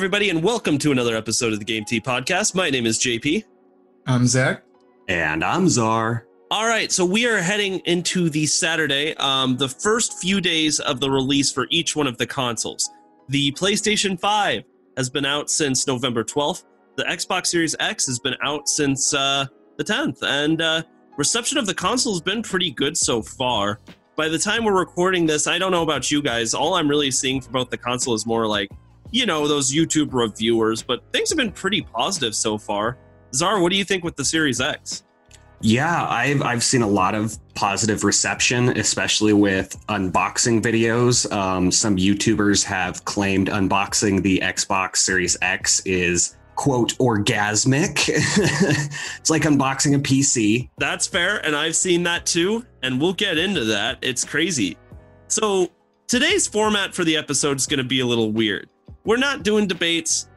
Everybody, and welcome to another episode of the Game Tea Podcast. My name is JP. I'm Zach. And I'm Czar. All right, so we are heading into the Saturday, um, the first few days of the release for each one of the consoles. The PlayStation 5 has been out since November 12th. The Xbox Series X has been out since uh, the 10th, and uh, reception of the console has been pretty good so far. By the time we're recording this, I don't know about you guys. All I'm really seeing for both the console is more like, you know, those YouTube reviewers, but things have been pretty positive so far. Czar, what do you think with the Series X? Yeah, I've I've seen a lot of positive reception, especially with unboxing videos. Um, some YouTubers have claimed unboxing the Xbox Series X is quote orgasmic. it's like unboxing a PC. That's fair, and I've seen that too, and we'll get into that. It's crazy. So today's format for the episode is going to be a little weird. We're not doing debates.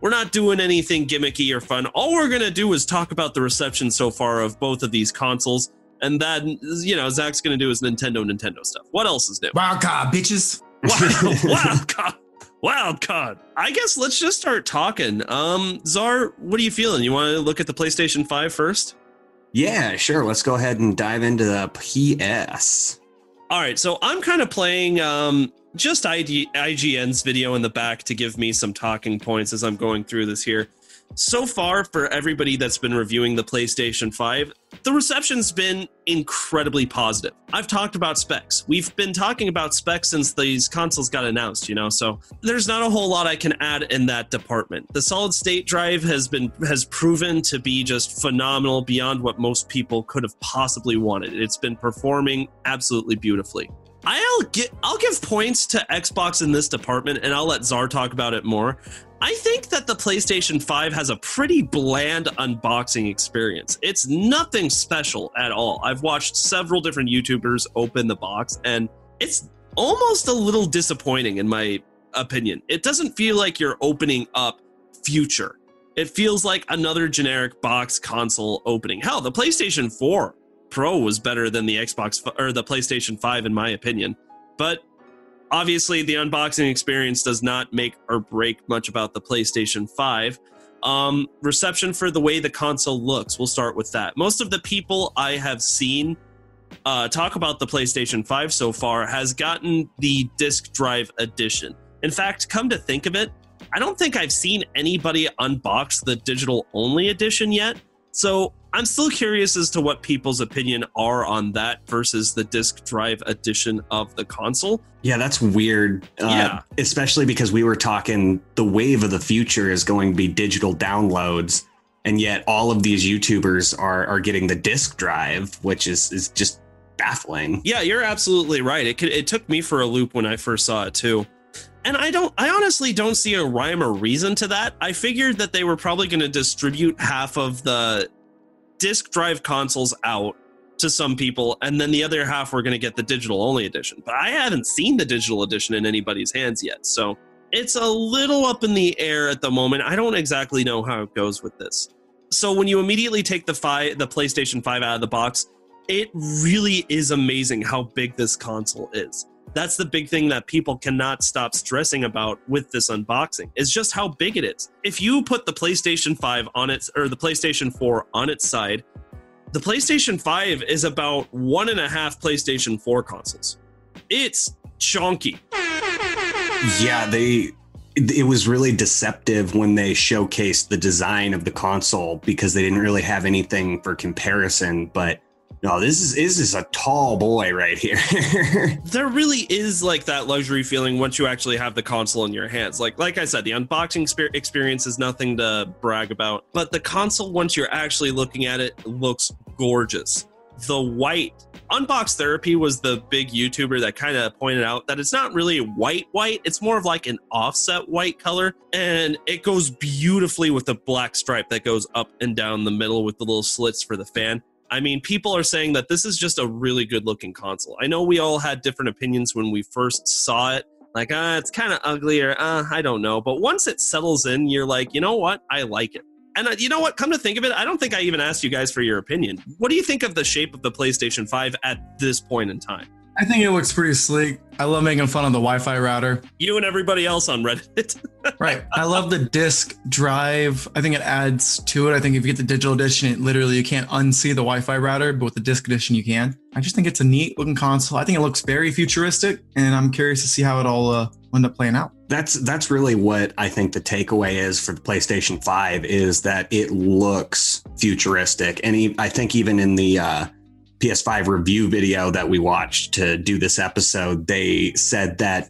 We're not doing anything gimmicky or fun. All we're going to do is talk about the reception so far of both of these consoles. And then, you know, Zach's going to do his Nintendo, Nintendo stuff. What else is new? Wild card, bitches. Wild, wild card. Wild card. I guess let's just start talking. Um, Czar, what are you feeling? You want to look at the PlayStation 5 first? Yeah, sure. Let's go ahead and dive into the PS. All right, so I'm kind of playing um, just ID, IGN's video in the back to give me some talking points as I'm going through this here. So far, for everybody that's been reviewing the PlayStation 5, the reception's been incredibly positive. I've talked about specs. We've been talking about specs since these consoles got announced, you know, so there's not a whole lot I can add in that department. The solid state drive has been has proven to be just phenomenal beyond what most people could have possibly wanted. It's been performing absolutely beautifully. I'll get I'll give points to Xbox in this department and I'll let Czar talk about it more. I think that the PlayStation 5 has a pretty bland unboxing experience. It's nothing special at all. I've watched several different YouTubers open the box and it's almost a little disappointing in my opinion. It doesn't feel like you're opening up future. It feels like another generic box console opening. Hell, the PlayStation 4 Pro was better than the Xbox or the PlayStation 5 in my opinion. But obviously the unboxing experience does not make or break much about the PlayStation 5. Um, reception for the way the console looks, we'll start with that. Most of the people I have seen uh, talk about the PlayStation 5 so far has gotten the disk drive edition. In fact, come to think of it, I don't think I've seen anybody unbox the digital only edition yet. So I'm still curious as to what people's opinion are on that versus the disk drive edition of the console. Yeah, that's weird. Uh, Yeah. Especially because we were talking the wave of the future is going to be digital downloads. And yet all of these YouTubers are are getting the disk drive, which is is just baffling. Yeah, you're absolutely right. It could, it took me for a loop when I first saw it too. And I don't I honestly don't see a rhyme or reason to that. I figured that they were probably going to distribute half of the disk drive consoles out to some people and then the other half were going to get the digital only edition. But I haven't seen the digital edition in anybody's hands yet. So it's a little up in the air at the moment. I don't exactly know how it goes with this. So when you immediately take the fi- the PlayStation 5 out of the box, it really is amazing how big this console is. That's the big thing that people cannot stop stressing about with this unboxing is just how big it is. If you put the PlayStation 5 on its or the PlayStation 4 on its side, the PlayStation 5 is about one and a half PlayStation 4 consoles. It's chunky. Yeah, they it, it was really deceptive when they showcased the design of the console because they didn't really have anything for comparison, but No, this is this is a tall boy right here. there really is like that luxury feeling once you actually have the console in your hands. Like like I said, the unboxing spe- experience is nothing to brag about, but the console once you're actually looking at it looks gorgeous. The white Unbox Therapy was the big YouTuber that kind of pointed out that it's not really white white, it's more of like an offset white color and it goes beautifully with the black stripe that goes up and down the middle with the little slits for the fan. I mean, people are saying that this is just a really good looking console. I know we all had different opinions when we first saw it. Like, ah, uh, it's kind of ugly, or uh, I don't know. But once it settles in, you're like, you know what? I like it. And uh, you know what? Come to think of it, I don't think I even asked you guys for your opinion. What do you think of the shape of the PlayStation 5 at this point in time? I think it looks pretty sleek. I love making fun of the Wi-Fi router. You and everybody else on Reddit. right. I love the disk drive. I think it adds to it. I think if you get the digital edition, it literally you can't unsee the Wi-Fi router, but with the disk edition you can. I just think it's a neat looking console. I think it looks very futuristic, and I'm curious to see how it all uh, end up playing out. That's that's really what I think the takeaway is for the PlayStation 5 is that it looks futuristic, and I think even in the uh, PS5 review video that we watched to do this episode, they said that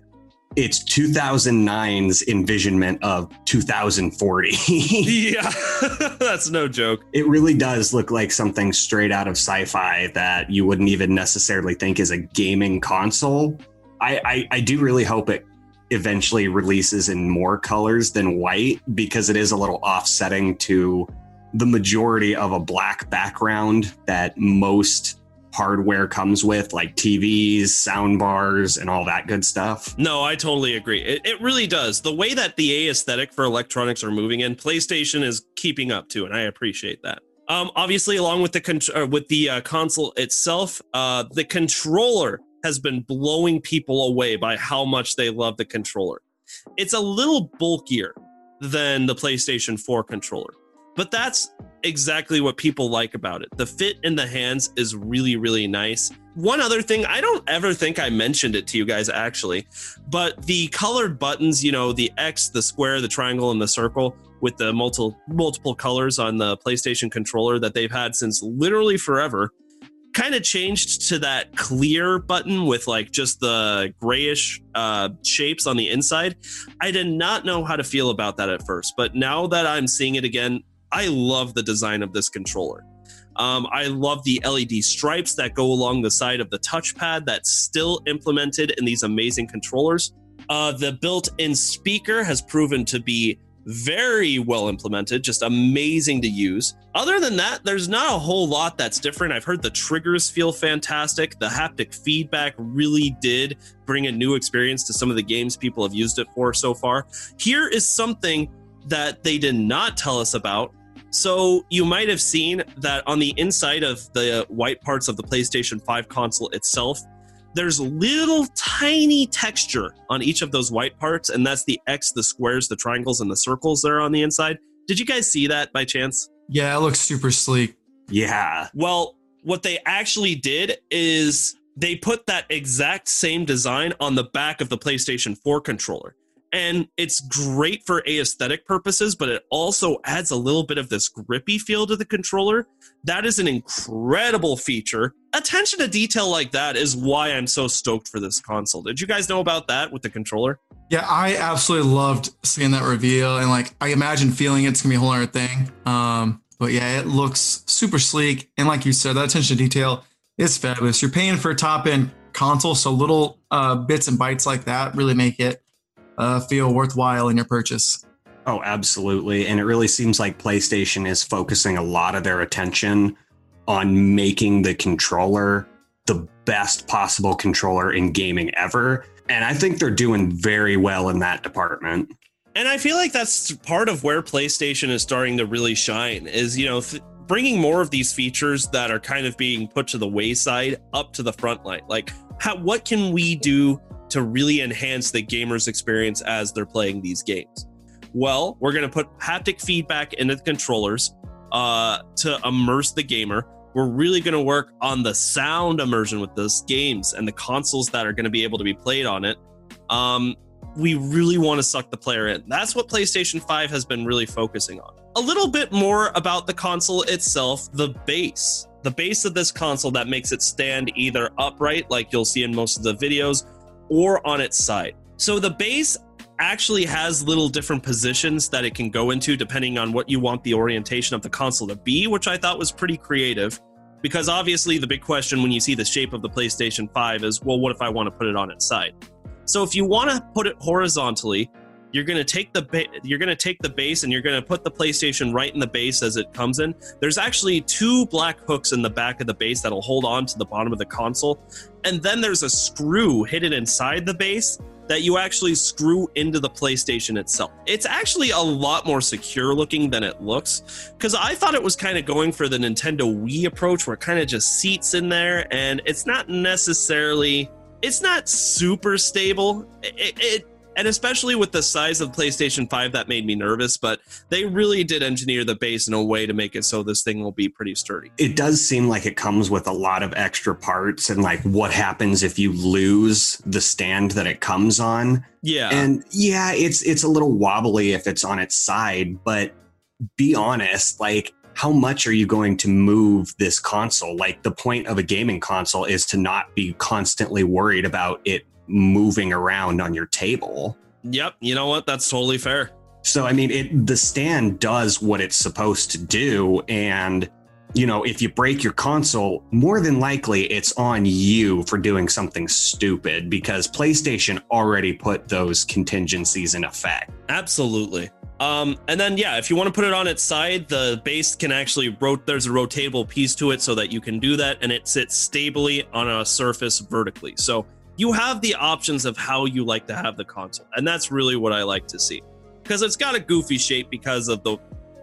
it's 2009's envisionment of 2040. yeah, that's no joke. It really does look like something straight out of sci fi that you wouldn't even necessarily think is a gaming console. I, I, I do really hope it eventually releases in more colors than white because it is a little offsetting to the majority of a black background that most hardware comes with, like TVs, sound bars, and all that good stuff. No, I totally agree. It, it really does. The way that the aesthetic for electronics are moving in, PlayStation is keeping up to, and I appreciate that. Um, obviously, along with the con- uh, with the uh, console itself, uh, the controller has been blowing people away by how much they love the controller. It's a little bulkier than the PlayStation 4 controller. But that's exactly what people like about it. The fit in the hands is really, really nice. One other thing, I don't ever think I mentioned it to you guys actually, but the colored buttons, you know, the X, the square, the triangle, and the circle with the multiple multiple colors on the PlayStation controller that they've had since literally forever kind of changed to that clear button with like just the grayish uh, shapes on the inside. I did not know how to feel about that at first, but now that I'm seeing it again, I love the design of this controller. Um, I love the LED stripes that go along the side of the touchpad that's still implemented in these amazing controllers. Uh, the built in speaker has proven to be very well implemented, just amazing to use. Other than that, there's not a whole lot that's different. I've heard the triggers feel fantastic. The haptic feedback really did bring a new experience to some of the games people have used it for so far. Here is something that they did not tell us about. So, you might have seen that on the inside of the white parts of the PlayStation 5 console itself, there's little tiny texture on each of those white parts, and that's the X, the squares, the triangles, and the circles that are on the inside. Did you guys see that by chance? Yeah, it looks super sleek. Yeah. Well, what they actually did is they put that exact same design on the back of the PlayStation 4 controller and it's great for aesthetic purposes but it also adds a little bit of this grippy feel to the controller. That is an incredible feature. Attention to detail like that is why i'm so stoked for this console. Did you guys know about that with the controller? Yeah i absolutely loved seeing that reveal and like i imagine feeling it's gonna be a whole other thing. Um but yeah it looks super sleek and like you said that attention to detail is fabulous. You're paying for a top end console so little uh, bits and bytes like that really make it uh, feel worthwhile in your purchase. Oh, absolutely. And it really seems like PlayStation is focusing a lot of their attention on making the controller the best possible controller in gaming ever. And I think they're doing very well in that department. And I feel like that's part of where PlayStation is starting to really shine is, you know, th- bringing more of these features that are kind of being put to the wayside up to the front line. Like, how, what can we do to really enhance the gamer's experience as they're playing these games? Well, we're going to put haptic feedback into the controllers uh, to immerse the gamer. We're really going to work on the sound immersion with those games and the consoles that are going to be able to be played on it. Um, we really want to suck the player in. That's what PlayStation 5 has been really focusing on. A little bit more about the console itself, the base. the base of this console that makes it stand either upright, like you'll see in most of the videos, or on its side. So the base actually has little different positions that it can go into depending on what you want the orientation of the console to be, which I thought was pretty creative. Because obviously, the big question when you see the shape of the PlayStation 5 is well, what if I want to put it on its side? So if you want to put it horizontally, you're going to take the ba- you're going to take the base and you're going to put the PlayStation right in the base as it comes in. There's actually two black hooks in the back of the base that'll hold on to the bottom of the console, and then there's a screw hidden inside the base that you actually screw into the PlayStation itself. It's actually a lot more secure looking than it looks because I thought it was kind of going for the Nintendo Wii approach where it kind of just seats in there and it's not necessarily it's not super stable. It, it, and especially with the size of PlayStation 5 that made me nervous but they really did engineer the base in a way to make it so this thing will be pretty sturdy. It does seem like it comes with a lot of extra parts and like what happens if you lose the stand that it comes on. Yeah. And yeah it's it's a little wobbly if it's on its side but be honest like how much are you going to move this console? Like the point of a gaming console is to not be constantly worried about it moving around on your table. Yep, you know what? That's totally fair. So I mean, it the stand does what it's supposed to do and you know, if you break your console, more than likely it's on you for doing something stupid because PlayStation already put those contingencies in effect. Absolutely. Um, and then yeah, if you want to put it on its side, the base can actually rot. There's a rotatable piece to it so that you can do that, and it sits stably on a surface vertically. So you have the options of how you like to have the console. And that's really what I like to see. Because it's got a goofy shape because of the,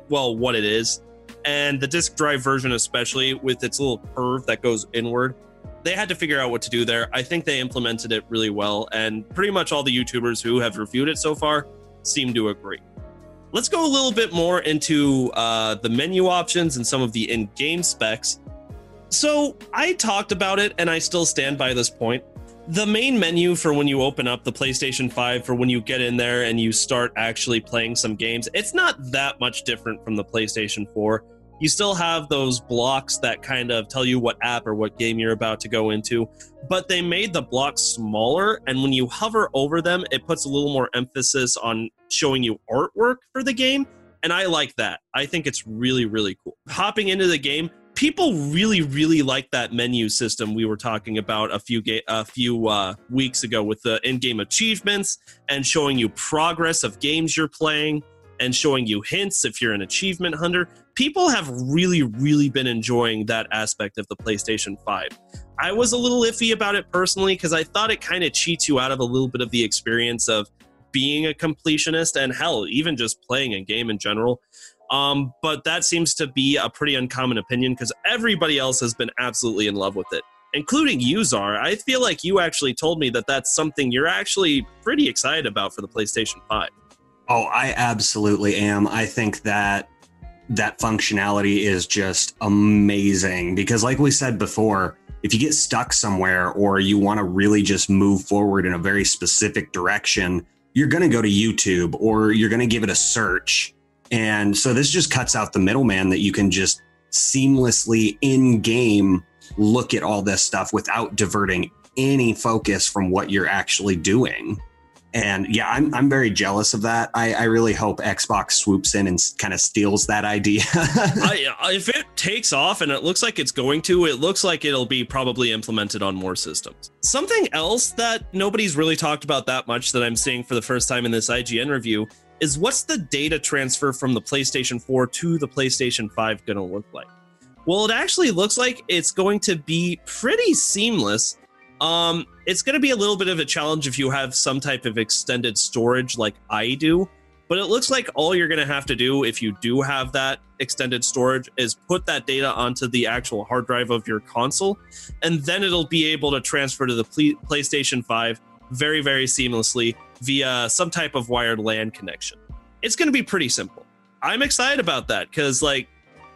well, what it is. And the disk drive version, especially with its little curve that goes inward, they had to figure out what to do there. I think they implemented it really well. And pretty much all the YouTubers who have reviewed it so far seem to agree. Let's go a little bit more into uh, the menu options and some of the in game specs. So I talked about it, and I still stand by this point the main menu for when you open up the PlayStation 5 for when you get in there and you start actually playing some games, it's not that much different from the PlayStation 4. You still have those blocks that kind of tell you what app or what game you're about to go into, but they made the blocks smaller. And when you hover over them, it puts a little more emphasis on showing you artwork for the game. And I like that. I think it's really, really cool. Hopping into the game, people really really like that menu system we were talking about a few ga- a few uh, weeks ago with the in-game achievements and showing you progress of games you're playing and showing you hints if you're an achievement hunter. People have really really been enjoying that aspect of the PlayStation 5 I was a little iffy about it personally because I thought it kind of cheats you out of a little bit of the experience of being a completionist and hell even just playing a game in general um, but that seems to be a pretty uncommon opinion because everybody else has been absolutely in love with it, including you, Czar. I feel like you actually told me that that's something you're actually pretty excited about for the PlayStation 5. Oh, I absolutely am. I think that that functionality is just amazing because, like we said before, if you get stuck somewhere or you want to really just move forward in a very specific direction, you're going to go to YouTube or you're going to give it a search and so this just cuts out the middleman that you can just seamlessly in game look at all this stuff without diverting any focus from what you're actually doing. And yeah, I'm, I'm very jealous of that. I, I really hope Xbox swoops in and kind of steals that idea. I, uh, if it takes off, and it looks like it's going to, it looks like it'll be probably implemented on more systems. Something else that nobody's really talked about that much that I'm seeing for the first time in this IGN review is what's the data transfer from the PlayStation 4 to the PlayStation 5 going to look like? Well, it actually looks like it's going to be pretty seamless. Um, it's going to be a little bit of a challenge if you have some type of extended storage like I do, but it looks like all you're going to have to do if you do have that extended storage is put that data onto the actual hard drive of your console, and then it'll be able to transfer to the PlayStation 5 very, very seamlessly via some type of wired LAN connection. It's going to be pretty simple. I'm excited about that because, like,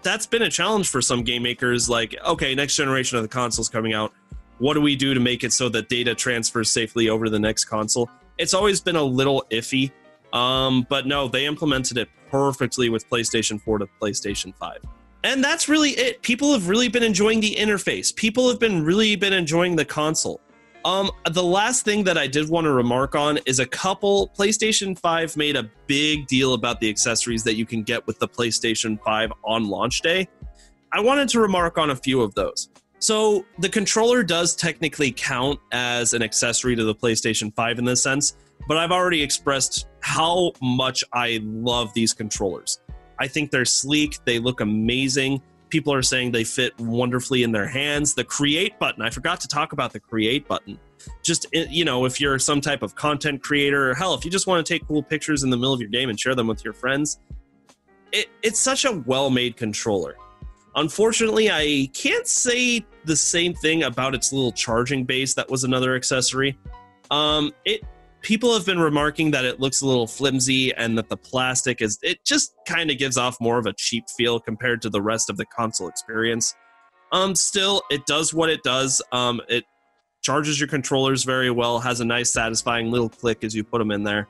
that's been a challenge for some game makers. Like, okay, next generation of the console's coming out. What do we do to make it so that data transfers safely over to the next console? It's always been a little iffy. Um, but no, they implemented it perfectly with PlayStation 4 to PlayStation 5. and that's really it. People have really been enjoying the interface. People have been really been enjoying the console. Um, the last thing that I did want to remark on is a couple. PlayStation 5 made a big deal about the accessories that you can get with the PlayStation 5 on launch day. I wanted to remark on a few of those. So, the controller does technically count as an accessory to the PlayStation 5 in this sense, but I've already expressed how much I love these controllers. I think they're sleek, they look amazing people are saying they fit wonderfully in their hands. The create button, I forgot to talk about the create button. Just, eh, you know, if you're some type of content creator, or hell, if you just want to take cool pictures in the middle of your game and share them with your friends, it, it's such a well made controller. Unfortunately, I can't say the same thing about its little charging base. That was another accessory. Um, it people have been remarking that it looks a little flimsy and that the plastic is it just kind of gives off more of a cheap feel compared to the rest of the console experience. Um still it does what it does. Um it charges your controllers very well has a nice satisfying little click as you put them in there.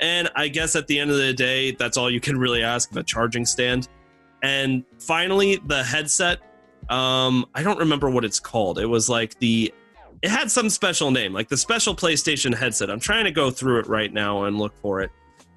And i guess at the end of the day that's all you can really ask of a charging stand. And finally the headset. Um i don't remember what it's called. It was like the it had some special name, like the special PlayStation headset. I'm trying to go through it right now and look for it.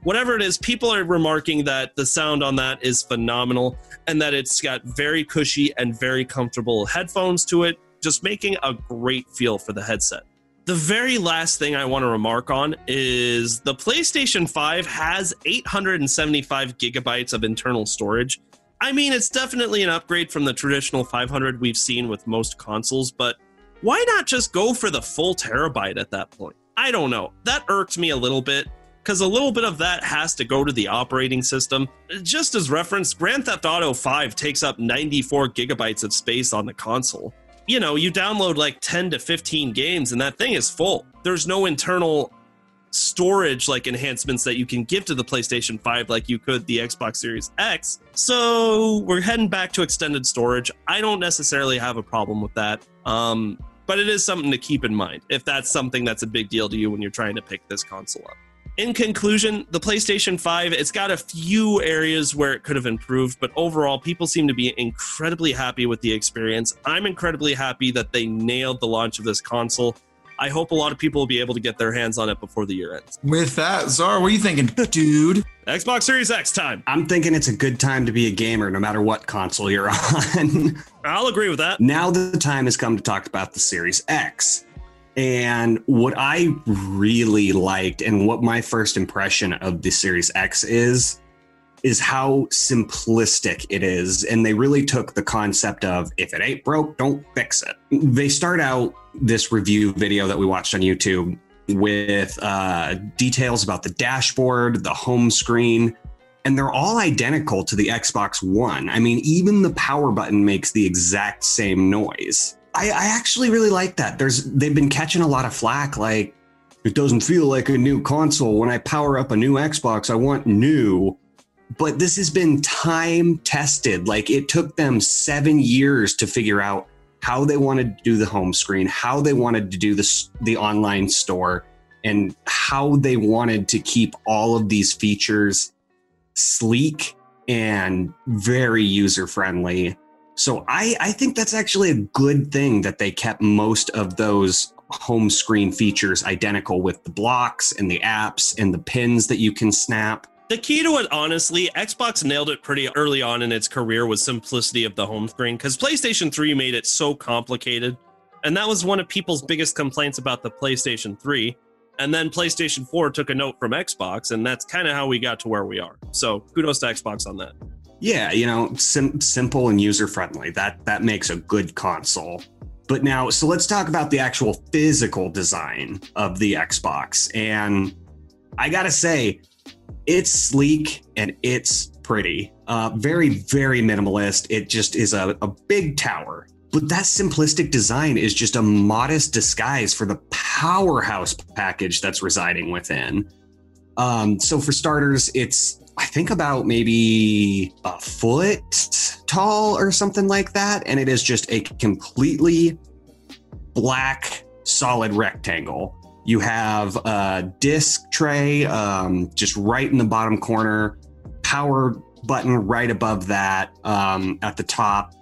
Whatever it is, people are remarking that the sound on that is phenomenal and that it's got very cushy and very comfortable headphones to it, just making a great feel for the headset. The very last thing I want to remark on is the PlayStation 5 has 875 gigabytes of internal storage. I mean, it's definitely an upgrade from the traditional 500 we've seen with most consoles, but why not just go for the full terabyte at that point? I don't know. That irked me a little bit because a little bit of that has to go to the operating system. Just as reference, Grand Theft Auto 5 takes up 94 gigabytes of space on the console. You know, you download like 10 to 15 games and that thing is full. There's no internal storage like enhancements that you can give to the PlayStation 5 like you could the Xbox Series X. So we're heading back to extended storage. I don't necessarily have a problem with that. Um, but it is something to keep in mind if that's something that's a big deal to you when you're trying to pick this console up. In conclusion, the PlayStation 5, it's got a few areas where it could have improved, but overall, people seem to be incredibly happy with the experience. I'm incredibly happy that they nailed the launch of this console. I hope a lot of people will be able to get their hands on it before the year ends. With that, Czar, what are you thinking, dude? Xbox Series X time. I'm thinking it's a good time to be a gamer no matter what console you're on. I'll agree with that. Now the time has come to talk about the Series X. And what I really liked and what my first impression of the Series X is is how simplistic it is. And they really took the concept of if it ain't broke, don't fix it. They start out this review video that we watched on YouTube with uh, details about the dashboard, the home screen, and they're all identical to the Xbox One. I mean, even the power button makes the exact same noise. I, I actually really like that. There's they've been catching a lot of flack, like it doesn't feel like a new console. When I power up a new Xbox, I want new but this has been time tested. Like it took them seven years to figure out how they wanted to do the home screen, how they wanted to do the, the online store, and how they wanted to keep all of these features sleek and very user friendly. So I, I think that's actually a good thing that they kept most of those home screen features identical with the blocks and the apps and the pins that you can snap. The key to it, honestly, Xbox nailed it pretty early on in its career with simplicity of the home screen because PlayStation 3 made it so complicated. And that was one of people's biggest complaints about the PlayStation 3. And then PlayStation 4 took a note from Xbox, and that's kind of how we got to where we are. So kudos to Xbox on that. Yeah, you know, sim- simple and user friendly. That that makes a good console. But now, so let's talk about the actual physical design of the Xbox. And I gotta say, it's sleek and it's pretty. Uh, very, very minimalist. It just is a, a big tower. But that simplistic design is just a modest disguise for the powerhouse package that's residing within. Um, so, for starters, it's, I think, about maybe a foot tall or something like that. And it is just a completely black, solid rectangle you have a disk tray um, just right in the bottom corner, power button right above that um, at the top.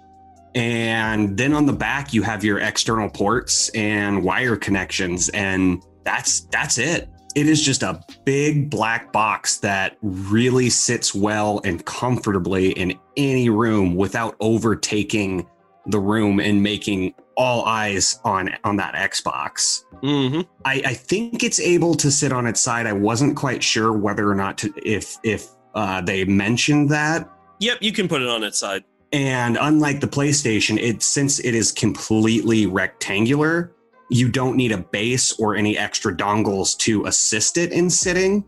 And then on the back, you have your external ports and wire connections, and that's that's it. It is just a big black box that really sits well and comfortably in any room without overtaking the room and making all eyes on on that Xbox. Mm-hmm. I, I think it's able to sit on its side. I wasn't quite sure whether or not to if if uh, they mentioned that. Yep, you can put it on its side. And unlike the PlayStation, it since it is completely rectangular, you don't need a base or any extra dongles to assist it in sitting.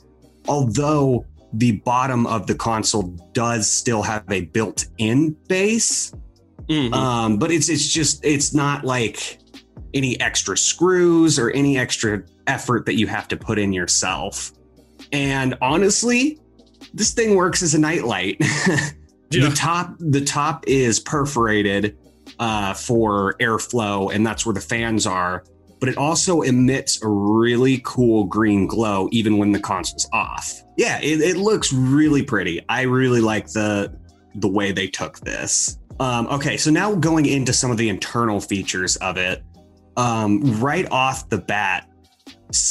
Although the bottom of the console does still have a built-in base, Mhm. um, but it's it's just it's not like any extra screws or any extra effort that you have to put in yourself. And honestly, this thing works as a nightlight. Yeah. The top the top is perforated uh, for airflow, and that's where the fans are. But it also emits a really cool green glow even when the console's off. Yeah, it, it looks really pretty. I really like the the way they took this. Um, okay, so now going into some of the internal features of it, um, right off the bat,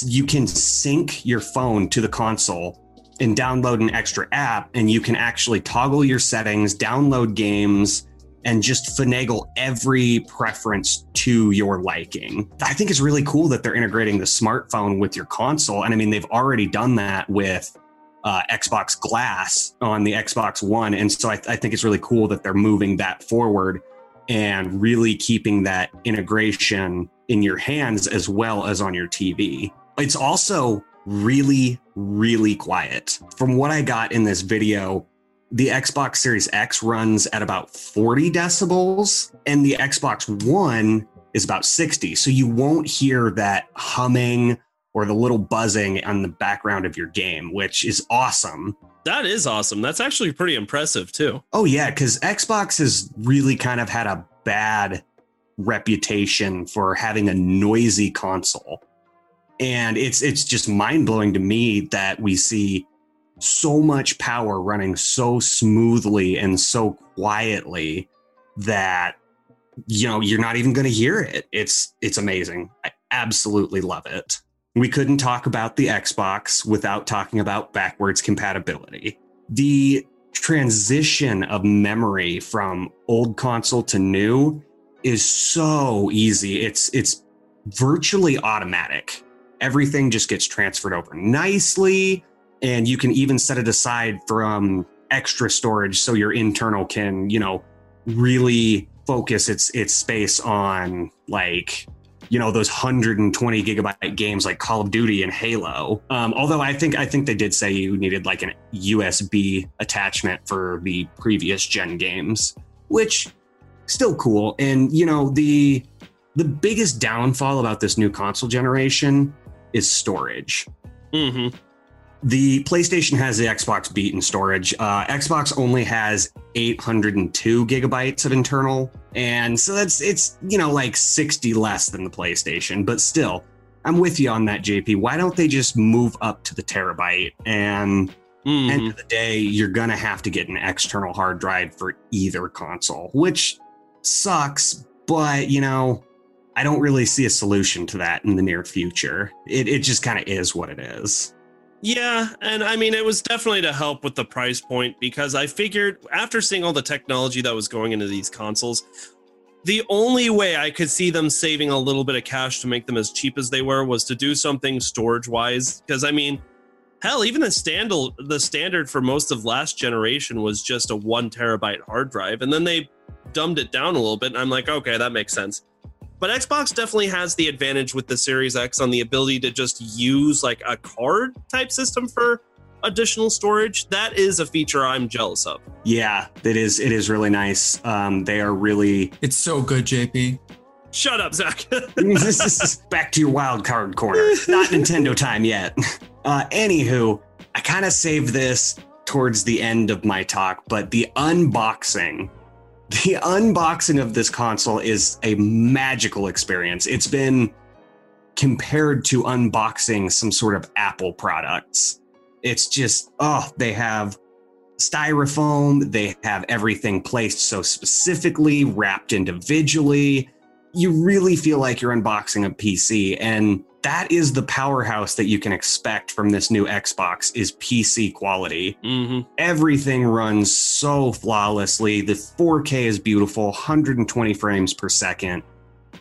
you can sync your phone to the console and download an extra app, and you can actually toggle your settings, download games, and just finagle every preference to your liking. I think it's really cool that they're integrating the smartphone with your console. And I mean, they've already done that with uh, Xbox Glass on the Xbox One. And so I, I think it's really cool that they're moving that forward and really keeping that integration in your hands as well as on your TV. It's also really, really quiet. From what I got in this video, the Xbox Series X runs at about 40 decibels, and the Xbox One is about 60. So you won't hear that humming or the little buzzing on the background of your game, which is awesome. That is awesome. That's actually pretty impressive too. Oh yeah, because Xbox has really kind of had a bad reputation for having a noisy console, and it's it's just mind blowing to me that we see so much power running so smoothly and so quietly that you know you're not even going to hear it. It's it's amazing. I absolutely love it. We couldn't talk about the Xbox without talking about backwards compatibility. The transition of memory from old console to new is so easy. It's it's virtually automatic. Everything just gets transferred over nicely and you can even set it aside from extra storage so your internal can, you know, really focus its its space on like you know those 120 gigabyte games like Call of Duty and Halo. Um, although I think I think they did say you needed like an USB attachment for the previous gen games, which still cool. And you know the the biggest downfall about this new console generation is storage. Mm-hmm. The PlayStation has the Xbox Beat in storage. Uh, Xbox only has 802 gigabytes of internal, and so that's it's you know like 60 less than the PlayStation, but still, I'm with you on that, JP. Why don't they just move up to the terabyte? And Mhm. end of the day, you're gonna have to get an external hard drive for either console, which sucks. But you know, I don't really see a solution to that in the near future. It it just kind of is what it is. Yeah, and I mean, it was definitely to help with the price point because I figured after seeing all the technology that was going into these consoles, the only way I could see them saving a little bit of cash to make them as cheap as they were was to do something storage wise. Because I mean, hell, even the standard the standard for most of last generation was just a one terabyte hard drive, and then they dumbed it down a little bit. And I'm like, okay, that makes sense. But Xbox definitely has the advantage with the Series X on the ability to just use like a card type system for additional storage. That is a feature I'm jealous of. Yeah, it is. It is really nice. Um, they are really It's so good, JP. Shut up, Zach. This is back to your wild card corner. Not Nintendo time yet. Uh, anywho, I kind of saved this towards the end of my talk, but the unboxing, the unboxing of this console is a magical experience. It's been compared to unboxing some sort of Apple products. It's just, oh, they have styrofoam. They have everything placed so specifically, wrapped individually. You really feel like you're unboxing a PC. And that is the powerhouse that you can expect from this new Xbox is PC quality. hmm Everything runs so flawlessly. The 4K is beautiful, 120 frames per second.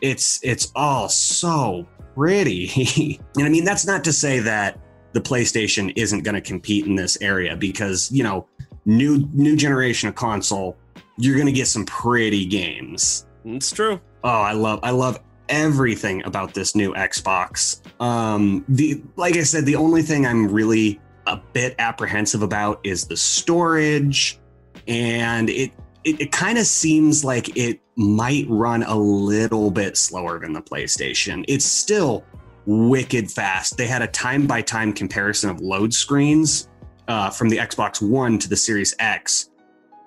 It's it's all so pretty. and I mean that's not to say that the PlayStation isn't going to compete in this area because, you know, new new generation of console, you're going to get some pretty games. It's true. Oh, I love I love everything about this new Xbox. Um the like I said the only thing I'm really a bit apprehensive about is the storage and it it, it kind of seems like it might run a little bit slower than the PlayStation. It's still wicked fast. They had a time by time comparison of load screens uh, from the Xbox One to the Series X,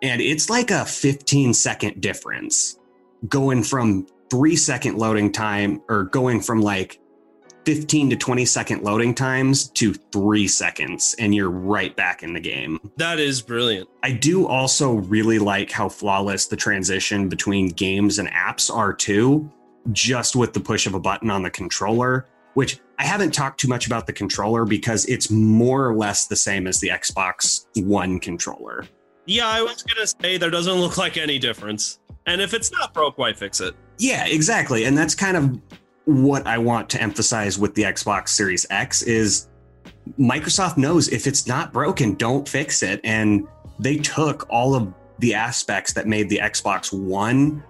and it's like a 15 second difference going from three second loading time or going from like 15 to 20 second loading times to three seconds, and you're right back in the game. That is brilliant. I do also really like how flawless the transition between games and apps are too, just with the push of a button on the controller, which I haven't talked too much about the controller because it's more or less the same as the Xbox One controller. Yeah, I was gonna say there doesn't look like any difference. And if it's not broke, why fix it? Yeah, exactly. And that's kind of what I want to emphasize with the Xbox Series X is Microsoft knows if it's not broken, don't fix it. And they took all of the aspects that made the Xbox One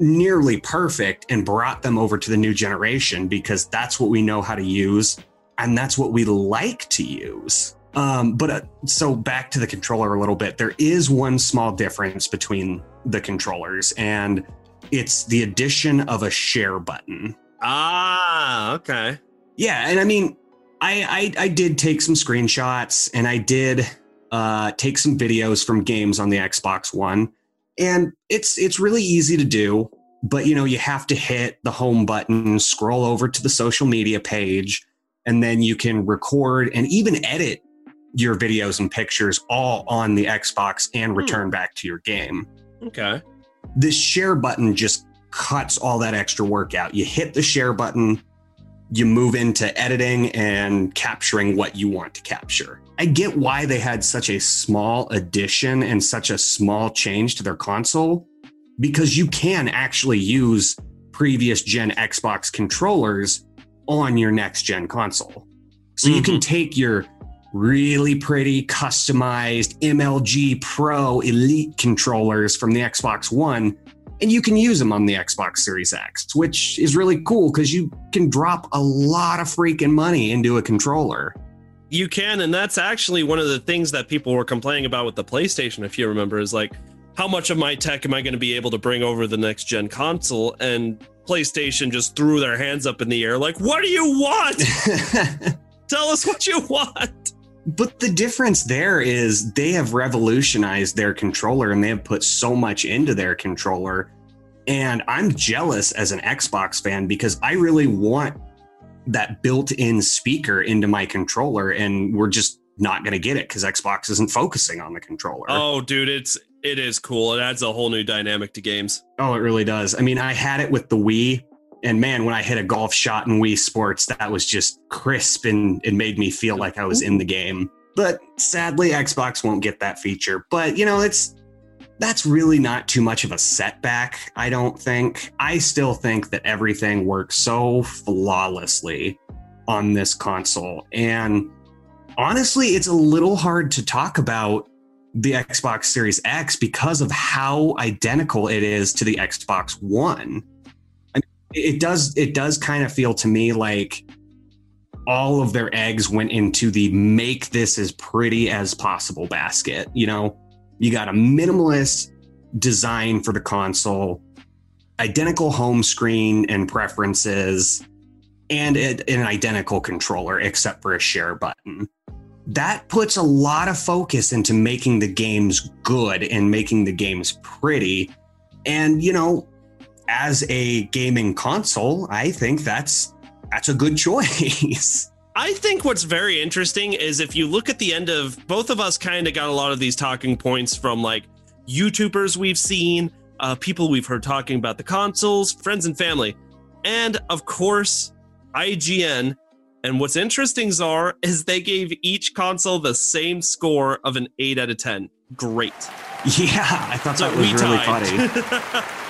nearly perfect and brought them over to the new generation because that's what we know how to use and that's what we like to use. Um, but uh, so back to the controller a little bit, there is one small difference between the controllers, and it's the addition of a share button. Ah, okay. Yeah, and I mean, I I, I did take some screenshots and I did uh, take some videos from games on the Xbox One, and it's it's really easy to do. But you know, you have to hit the home button, scroll over to the social media page, and then you can record and even edit your videos and pictures all on the Xbox and hmm. return back to your game Okay. this share button just cuts all that extra work out. You hit the share button, you move into editing and capturing what you want to capture. I get why they had such a small addition and such a small change to their console because you can actually use previous gen Xbox controllers on your next gen console. So you can mm-hmm. take your really pretty customized MLG Pro Elite controllers from the Xbox One and you can use them on the Xbox Series X, which is really cool because you can drop a lot of freaking money into a controller. You can, and that's actually one of the things that people were complaining about with the PlayStation, if you remember, is like, how much of my tech am I going to be able to bring over the next gen console? And PlayStation just threw their hands up in the air, like, what do you want? Tell us what you want. But the difference there is they have revolutionized their controller and they have put so much into their controller. And I'm jealous as an Xbox fan because I really want that built in speaker into my controller. And we're just not going to get it because Xbox isn't focusing on the controller. Oh, dude, it's it is cool. It adds a whole new dynamic to games. Oh, it really does. I mean, I had it with the Wii, and man, when I hit a golf shot in Wii Sports, that was just crisp and it made me feel like I was in the game. But sadly, Xbox won't get that feature. But you know, it's that's really not too much of a setback, I don't think. I still think that everything works so flawlessly on this console. And honestly, it's a little hard to talk about the Xbox Series X because of how identical it is to the Xbox One. It does it does kind of feel to me like all of their eggs went into the make this as pretty as possible basket. You know, you got a minimalist design for the console, identical home screen and preferences, and it, an identical controller except for a share button that puts a lot of focus into making the games good and making the games pretty. And you know, as a gaming console, I think that's that's a good choice. I think what's very interesting is if you look at the end of both of us, kind of got a lot of these talking points from like YouTubers we've seen, uh, people we've heard talking about the consoles, friends and family, and of course, IGN. And what's interesting, Czar, is they gave each console the same score of an 8 out of 10. Great. Yeah, I thought So that was we really funny.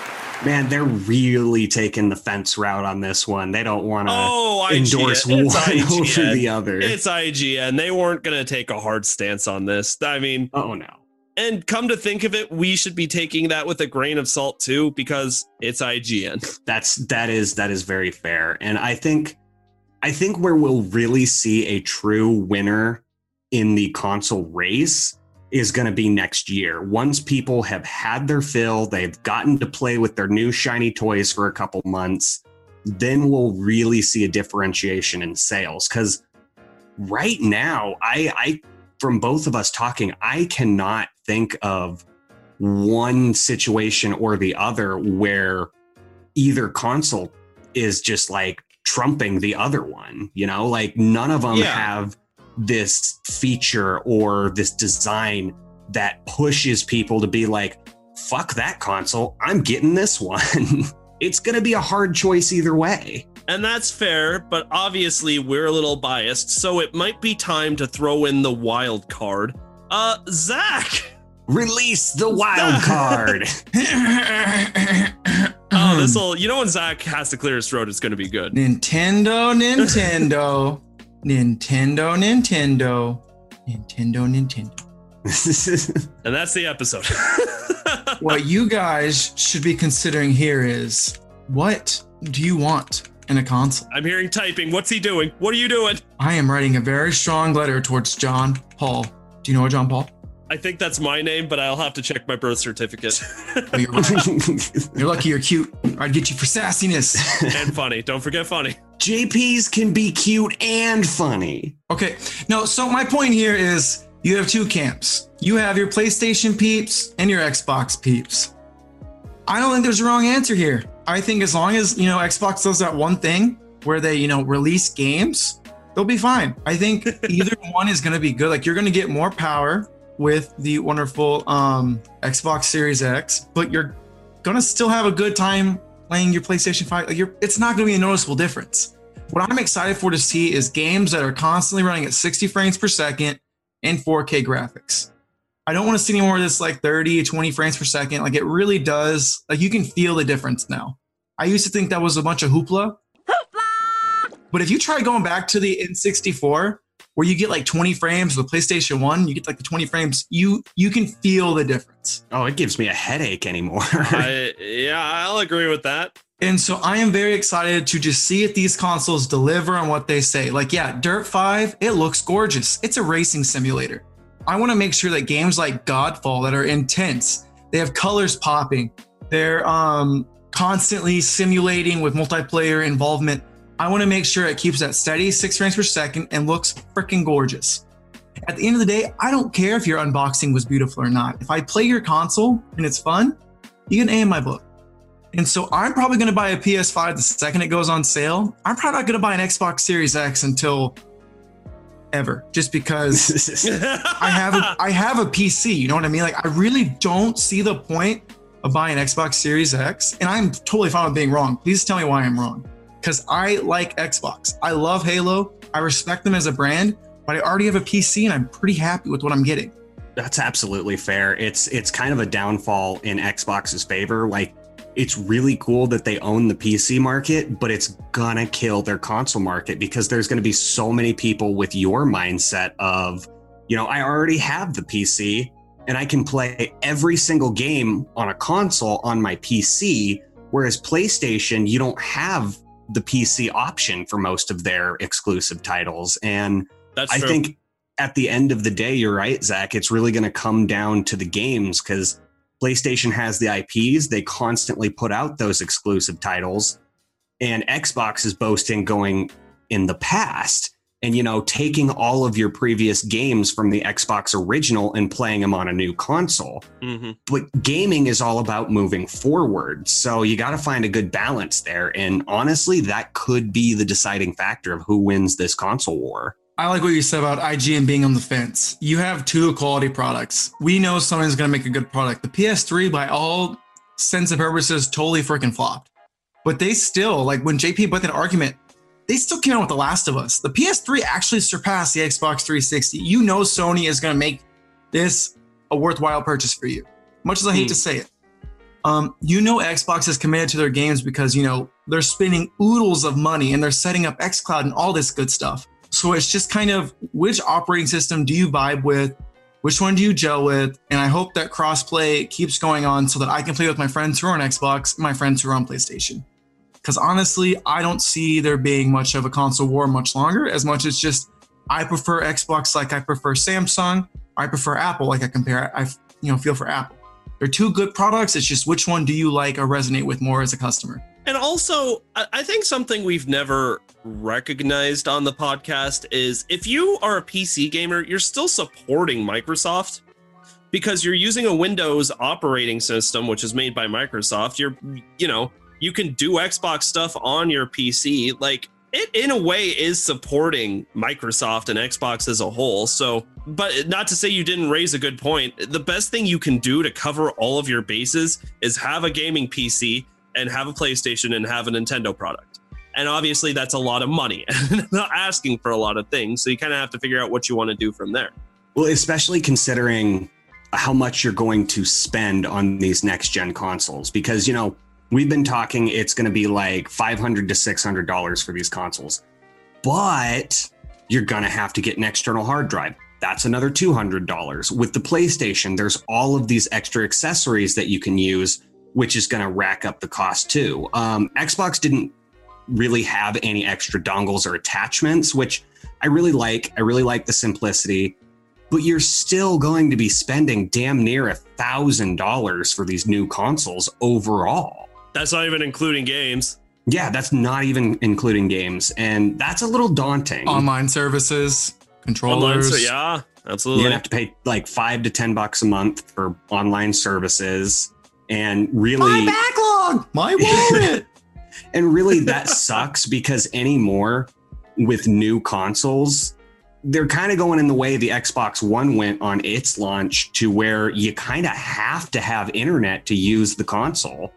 Man, they're really taking the fence route on this one. They don't want to oh, IGN. endorse one over the other. It's IGN. They weren't going to take a hard stance on this. I mean, oh no. and come to think of it, we should be taking that with a grain of salt too, because it's IGN. That's that is that is very fair. And I think I think where we'll really see a true winner in the console race is going to be next year. Once people have had their fill, they've gotten to play with their new shiny toys for a couple months, then we'll really see a differentiation in sales cuz right now I I from both of us talking, I cannot think of one situation or the other where either console is just like trumping the other one you know like none of them Yeah. have this feature or this design that pushes people to be like fuck that console i'm getting this one it's going to be a hard choice either way And that's fair, but obviously we're a little biased, so it might be time to throw in the wild card. Uh, Zach! release the wild card Oh, this will, you know, when Zach has to clear his throat, it's going to be good. Nintendo, Nintendo, Nintendo, Nintendo, Nintendo, Nintendo. And that's the episode. What you guys should be considering here is what do you want in a console? I'm hearing typing. What's he doing? What are you doing? I am writing a very strong letter towards John Paul. Do you know John Paul? I think that's my name, but I'll have to check my birth certificate. You're, you're lucky you're cute. I'd get you for sassiness. and funny. Don't forget funny. jps can be cute and funny Okay, no, so my point here is you have two camps. You have your PlayStation peeps and your Xbox peeps. I don't think there's a wrong answer here. I think as long as, you know, Xbox does that one thing where they, you know, release games, they'll be fine. I think either one is going to be good. Like you're going to get more power with the wonderful um Xbox Series X, but you're to still have a good time playing your PlayStation 5. Like you're it's not to be a noticeable difference. What I'm excited for to see is games that are constantly running at 60 frames per second and 4K graphics. I don't want to see any more of this like 30, 20 frames per second. Like it really does, like you can feel the difference now. I used to think that was a bunch of hoopla. But if you try going back to the N64, where you get like 20 frames with PlayStation 1, you get like the 20 frames, you you can feel the difference. oh it gives me a headache anymore I, yeah, I'll agree with that. And so I am very excited to just see if these consoles deliver on what they say. Like, yeah, Dirt 5, it looks gorgeous. It's a racing simulator. I want to make sure that games like Godfall that are intense, they have colors popping, they're um, constantly simulating with multiplayer involvement. I want to make sure it keeps that steady six frames per second and looks freaking gorgeous. At the end of the day, I don't care if your unboxing was beautiful or not. If I play your console and it's fun, you can A in my book. And so I'm probably going to buy a PS5 the second it goes on sale. I'm probably not going to buy an Xbox Series X until ever, just because I have a, I have a PC. You know what I mean? Like I really don't see the point of buying an Xbox Series X, and I'm totally fine with being wrong. Please tell me why I'm wrong, because I like Xbox. I love Halo. I respect them as a brand, but I already have a PC, and I'm pretty happy with what I'm getting. That's absolutely fair. It's it's kind of a downfall in Xbox's favor. Like it's really cool that they own the PC market, but it's gonna kill their console market because there's gonna be so many people with your mindset of, you know, I already have the PC and I can play every single game on a console on my PC. Whereas PlayStation, you don't have the PC option for most of their exclusive titles. And That's I true. think at the end of the day, you're right, Zach. It's really going to come down to the games because PlayStation has the IPs. They constantly put out those exclusive titles, and Xbox is boasting going in the past. And you know taking all of your previous games from the Xbox original and playing them on a new console. Mm-hmm. But gaming is all about moving forward, so you got to find a good balance there. And honestly, that could be the deciding factor of who wins this console war. I like what you said about IGN being on the fence. You have two quality products. We know someone's going to make a good product. The PS3, by all sense and purposes, totally freaking flopped. But they still, like when JP put that argument, they still came out with The Last of Us. The PS3 actually surpassed the Xbox 360. You know Sony is going to make this a worthwhile purchase for you. Much as I hate Hmm. to say it. Um, you know Xbox is committed to their games because, you know, they're spending oodles of money and they're setting up xCloud and all this good stuff. So it's just kind of which operating system do you vibe with? Which one do you gel with? And I hope that crossplay keeps going on so that I can play with my friends who are on Xbox my friends who are on PlayStation. Because honestly, I don't see there being much of a console war much longer, as much as just I prefer Xbox like I prefer Samsung. I prefer Apple like I compare. I you know feel for Apple. They're two good products. It's just which one do you like or resonate with more as a customer? And also, I think something we've never recognized on the podcast is if you are a PC gamer, you're still supporting Microsoft because you're using a Windows operating system, which is made by Microsoft. You're, you know, you can do Xbox stuff on your PC. Like, it in a way is supporting Microsoft and Xbox as a whole. So, but not to say you didn't raise a good point. The best thing you can do to cover all of your bases is have a gaming PC and have a PlayStation and have a Nintendo product. And obviously, that's a lot of money. And not asking for a lot of things. So you kind of have to figure out what you want to do from there. Well, especially considering how much you're going to spend on these next gen consoles, because you know we've been talking it's going to be like 500 to 600 dollars for these consoles, but you're going to have to get an external hard drive. That's another 200 dollars. With the PlayStation, there's all of these extra accessories that you can use, which is going to rack up the cost too. Um, Xbox didn't really have any extra dongles or attachments, which I really like. I really like the simplicity but you're still going to be spending damn near a thousand dollars for these new consoles overall. That's not even including games. Yeah, that's not even including games, and that's a little daunting. Online services, Online, controllers. so yeah, You're absolutely. gonna have to pay like five to ten bucks a month for online services, and really, My backlog, my wallet. and really that sucks because anymore with new consoles they're kind of going in the way the Xbox One went on its launch to where you kind of have to have internet to use the console.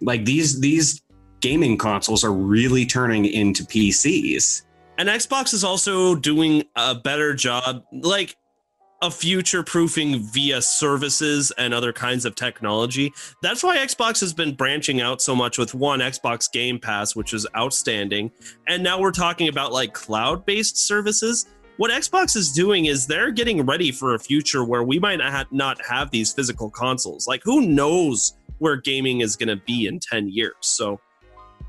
Like these these gaming consoles are really turning into PCs. And Xbox is also doing a better job, like a future proofing via services and other kinds of technology. That's why Xbox has been branching out so much with one Xbox Game Pass, which is outstanding. And now we're talking about like cloud based services. What Xbox is doing is they're getting ready for a future where we might not not have these physical consoles. Like, who knows where gaming is going to be in 10 years? So,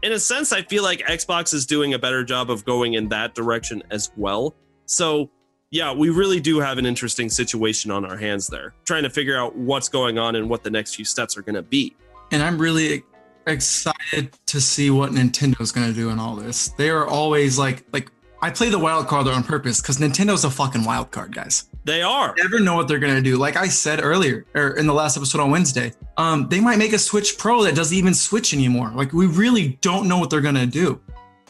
in a sense, I feel like Xbox is doing a better job of going in that direction as well. So, yeah, we really do have an interesting situation on our hands there, trying to figure out what's going on and what the next few steps are going to be. and I'm really excited to see what Nintendo's going to do in all this. They are always like, like I play the wild card on purpose because Nintendo's a fucking wild card, guys. They are. Never know what they're going to do. Like I said earlier, or in the last episode on Wednesday, um, they might make a Switch Pro that doesn't even switch anymore. Like we really don't know what they're going to do.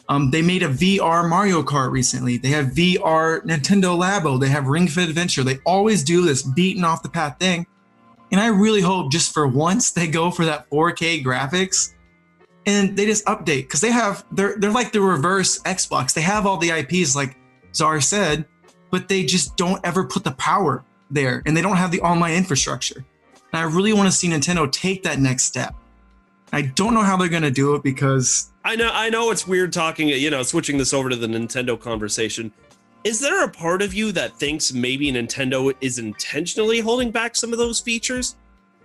Um, they made a VR Mario Kart recently. They have VR Nintendo Labo. They have Ring Fit Adventure. They always do this beating off the path thing. And I really hope just for once they go for that 4K graphics and they just update because they have they're they're like the reverse Xbox. They have all the IPs like Czar said, but they just don't ever put the power there and they don't have the online infrastructure. And I really want to see Nintendo take that next step. I don't know how they're going to do it because I know I know it's weird talking, you know, switching this over to the Nintendo conversation. Is there a part of you that thinks maybe Nintendo is intentionally holding back some of those features?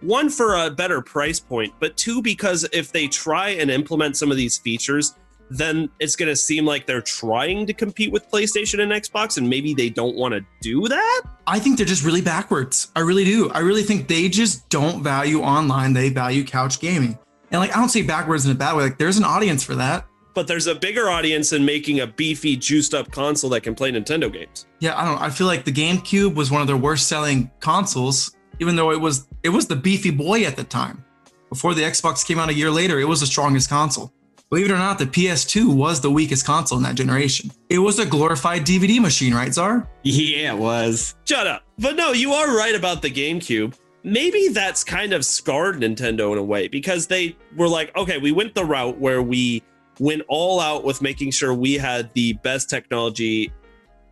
One for a better price point, but two because if they try and implement some of these features, then it's going to seem like they're trying to compete with PlayStation and Xbox and maybe they don't want to do that? I think they're just really backwards. I really do. I really think they just don't value online. They value couch gaming. And like I don't say backwards in a bad way. Like there's an audience for that. but there's a bigger audience in making a beefy, juiced up console that can play Nintendo games. Yeah, I don't. I feel like the GameCube was one of their worst selling consoles, even though it was it was the beefy boy at the time. Before the Xbox came out a year later, it was the strongest console. Believe it or not, the PS2 was the weakest console in that generation. It was a glorified DVD machine, right, Czar? Yeah, it was. Shut up. But no, you are right about the GameCube. Maybe that's kind of scarred Nintendo in a way because they were like, okay, we went the route where we went all out with making sure we had the best technology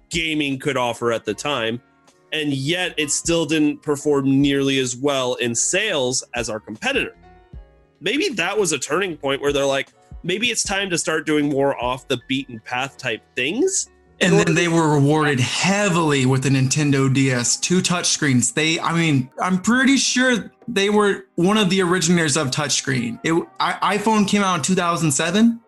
gaming could offer at the time. And yet it still didn't perform nearly as well in sales as our competitor. Maybe that was a turning point where they're like, maybe it's time to start doing more off the beaten path type things. And then they were rewarded heavily with the Nintendo DS, two touchscreens. They, I mean, I'm pretty sure they were one of the originators of touchscreen. It, I, iPhone came out in 2007,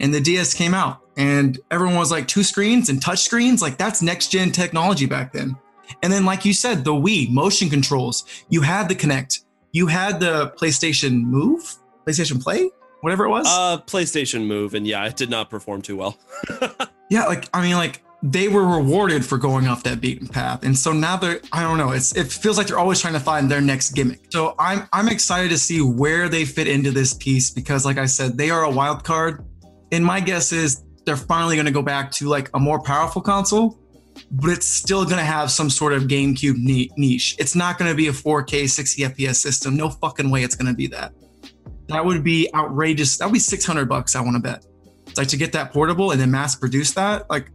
and the DS came out, and everyone was like two screens and touch screens. Like that's next gen technology back then. And then, like you said, the Wii motion controls. You had the Kinect. You had the PlayStation Move, PlayStation Play, whatever it was. Uh, PlayStation Move, and yeah, it did not perform too well. yeah, like I mean, like they were rewarded for going off that beaten path, and so now they're I don't know. It's it feels like they're always trying to find their next gimmick. So I'm I'm excited to see where they fit into this piece because, like I said, they are a wild card, and my guess is they're finally going to go back to like a more powerful console but it's still going to have some sort of GameCube niche. It's not going to be a 4K 60 FPS system. No fucking way it's going to be that. That would be outrageous. That would be 600 bucks, I want to bet. Like to get that portable and then mass produce that, like,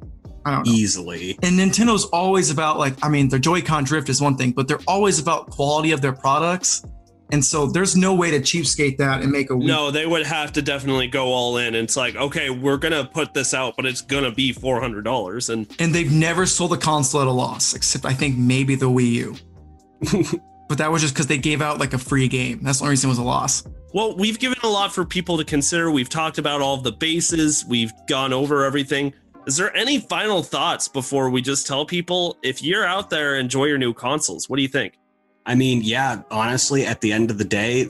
I don't know. Easily. And Nintendo's always about, like, I mean, their Joy-Con drift is one thing, but they're always about quality of their products. And so there's no way to cheapskate that and make a week. No, they would have to definitely go all in. It's like, okay, we're gonna put this out, but it's gonna be four hundred dollars. And and they've never sold a console at a loss, except I think maybe the Wii U. but that was just because they gave out like a free game. That's the only reason it was a loss. Well, we've given a lot for people to consider. We've talked about all of the bases. We've gone over everything. Is there any final thoughts before we just tell people if you're out there, enjoy your new consoles? What do you think? I mean, yeah, honestly, at the end of the day,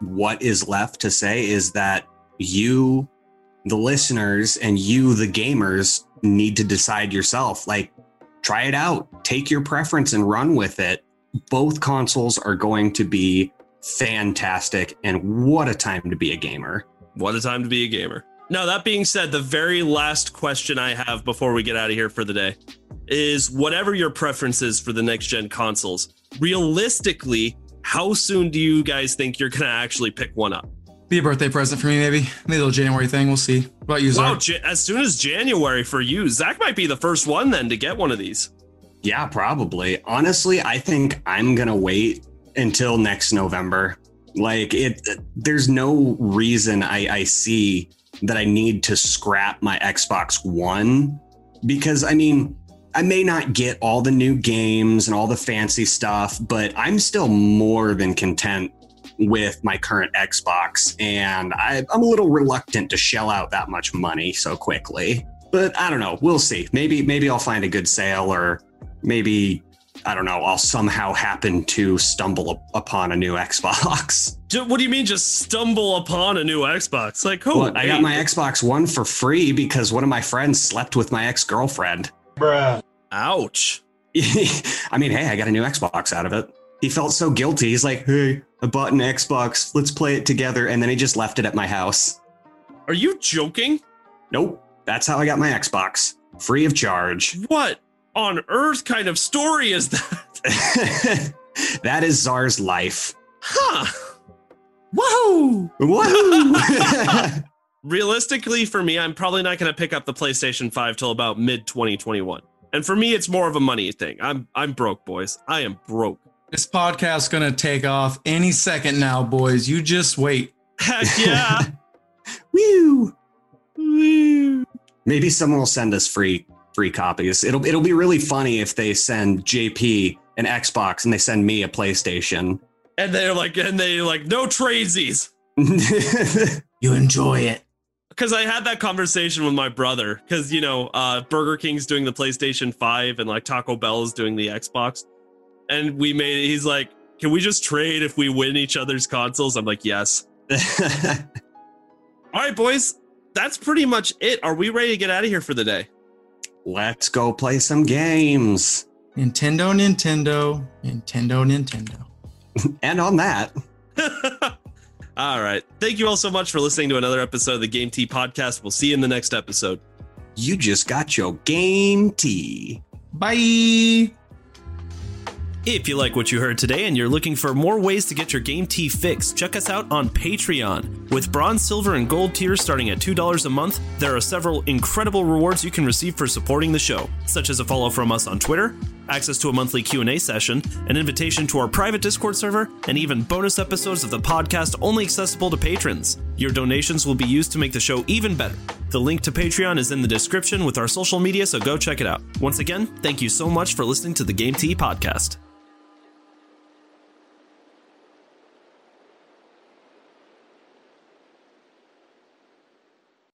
what is left to say is that you, the listeners, and you, the gamers, need to decide yourself. Like, try it out, take your preference and run with it. Both consoles are going to be fantastic. And what a time to be a gamer! What a time to be a gamer. Now, that being said, the very last question I have before we get out of here for the day is whatever your preference is for the next gen consoles, realistically, how soon do you guys think you're going to actually pick one up? Be a birthday present for me, maybe. Maybe a little January thing. We'll see. What about you, Zach? Wow, as soon as January for you, Zach might be the first one then to get one of these. Yeah, probably. Honestly, I think I'm going to wait until next November. Like it, there's no reason I, I see that I need to scrap my Xbox One because I mean, I may not get all the new games and all the fancy stuff, but I'm still more than content with my current Xbox. And I, am a little reluctant to shell out that much money so quickly. But I don't know. We'll see. Maybe maybe I'll find a good sale or maybe I don't know, I'll somehow happen to stumble upon a new Xbox. What do you mean just stumble upon a new Xbox? Like, who? Well, I got my Xbox One for free because one of my friends slept with my ex girlfriend. Bruh. Ouch. I mean, hey, I got a new Xbox out of it. He felt so guilty. He's like, hey, I bought an Xbox. Let's play it together. And then he just left it at my house. Are you joking? Nope. That's how I got my Xbox. Free of charge. What on earth kind of story is that? that is Czar's life. Huh. Whoa! Whoa! Realistically, for me, I'm probably not going to pick up the PlayStation 5 till about mid 2021. And for me, it's more of a money thing. I'm I'm broke, boys. I am broke. This podcast's gonna take off any second now, boys. You just wait. Heck yeah. Woo! Woo! Maybe someone will send us free free copies. It'll it'll be really funny if they send JP an Xbox and they send me a PlayStation. And they're like, and they like, no tradesies. you enjoy it because I had that conversation with my brother because you know uh, Burger King's doing the PlayStation Five and like Taco Bell is doing the Xbox, and we made. He's like, "Can we just trade if we win each other's consoles?" I'm like, "Yes." All right, boys. that's pretty much it. Are we ready to get out of here for the day? Let's go play some games. Nintendo, Nintendo, Nintendo, Nintendo. and on that. all right. Thank you all so much for listening to another episode of the Game Tea podcast. We'll see you in the next episode. You just got your game tea. Bye. If you like what you heard today and you're looking for more ways to get your game tea fix, check us out on Patreon. With bronze, silver, and gold tiers starting at $2 a month, there are several incredible rewards you can receive for supporting the show, such as a follow from us on Twitter, access to a monthly Q&A session, an invitation to our private Discord server, and even bonus episodes of the podcast only accessible to patrons. Your donations will be used to make the show even better. The link to Patreon is in the description with our social media, so go check it out. Once again, thank you so much for listening to the Game Tea podcast.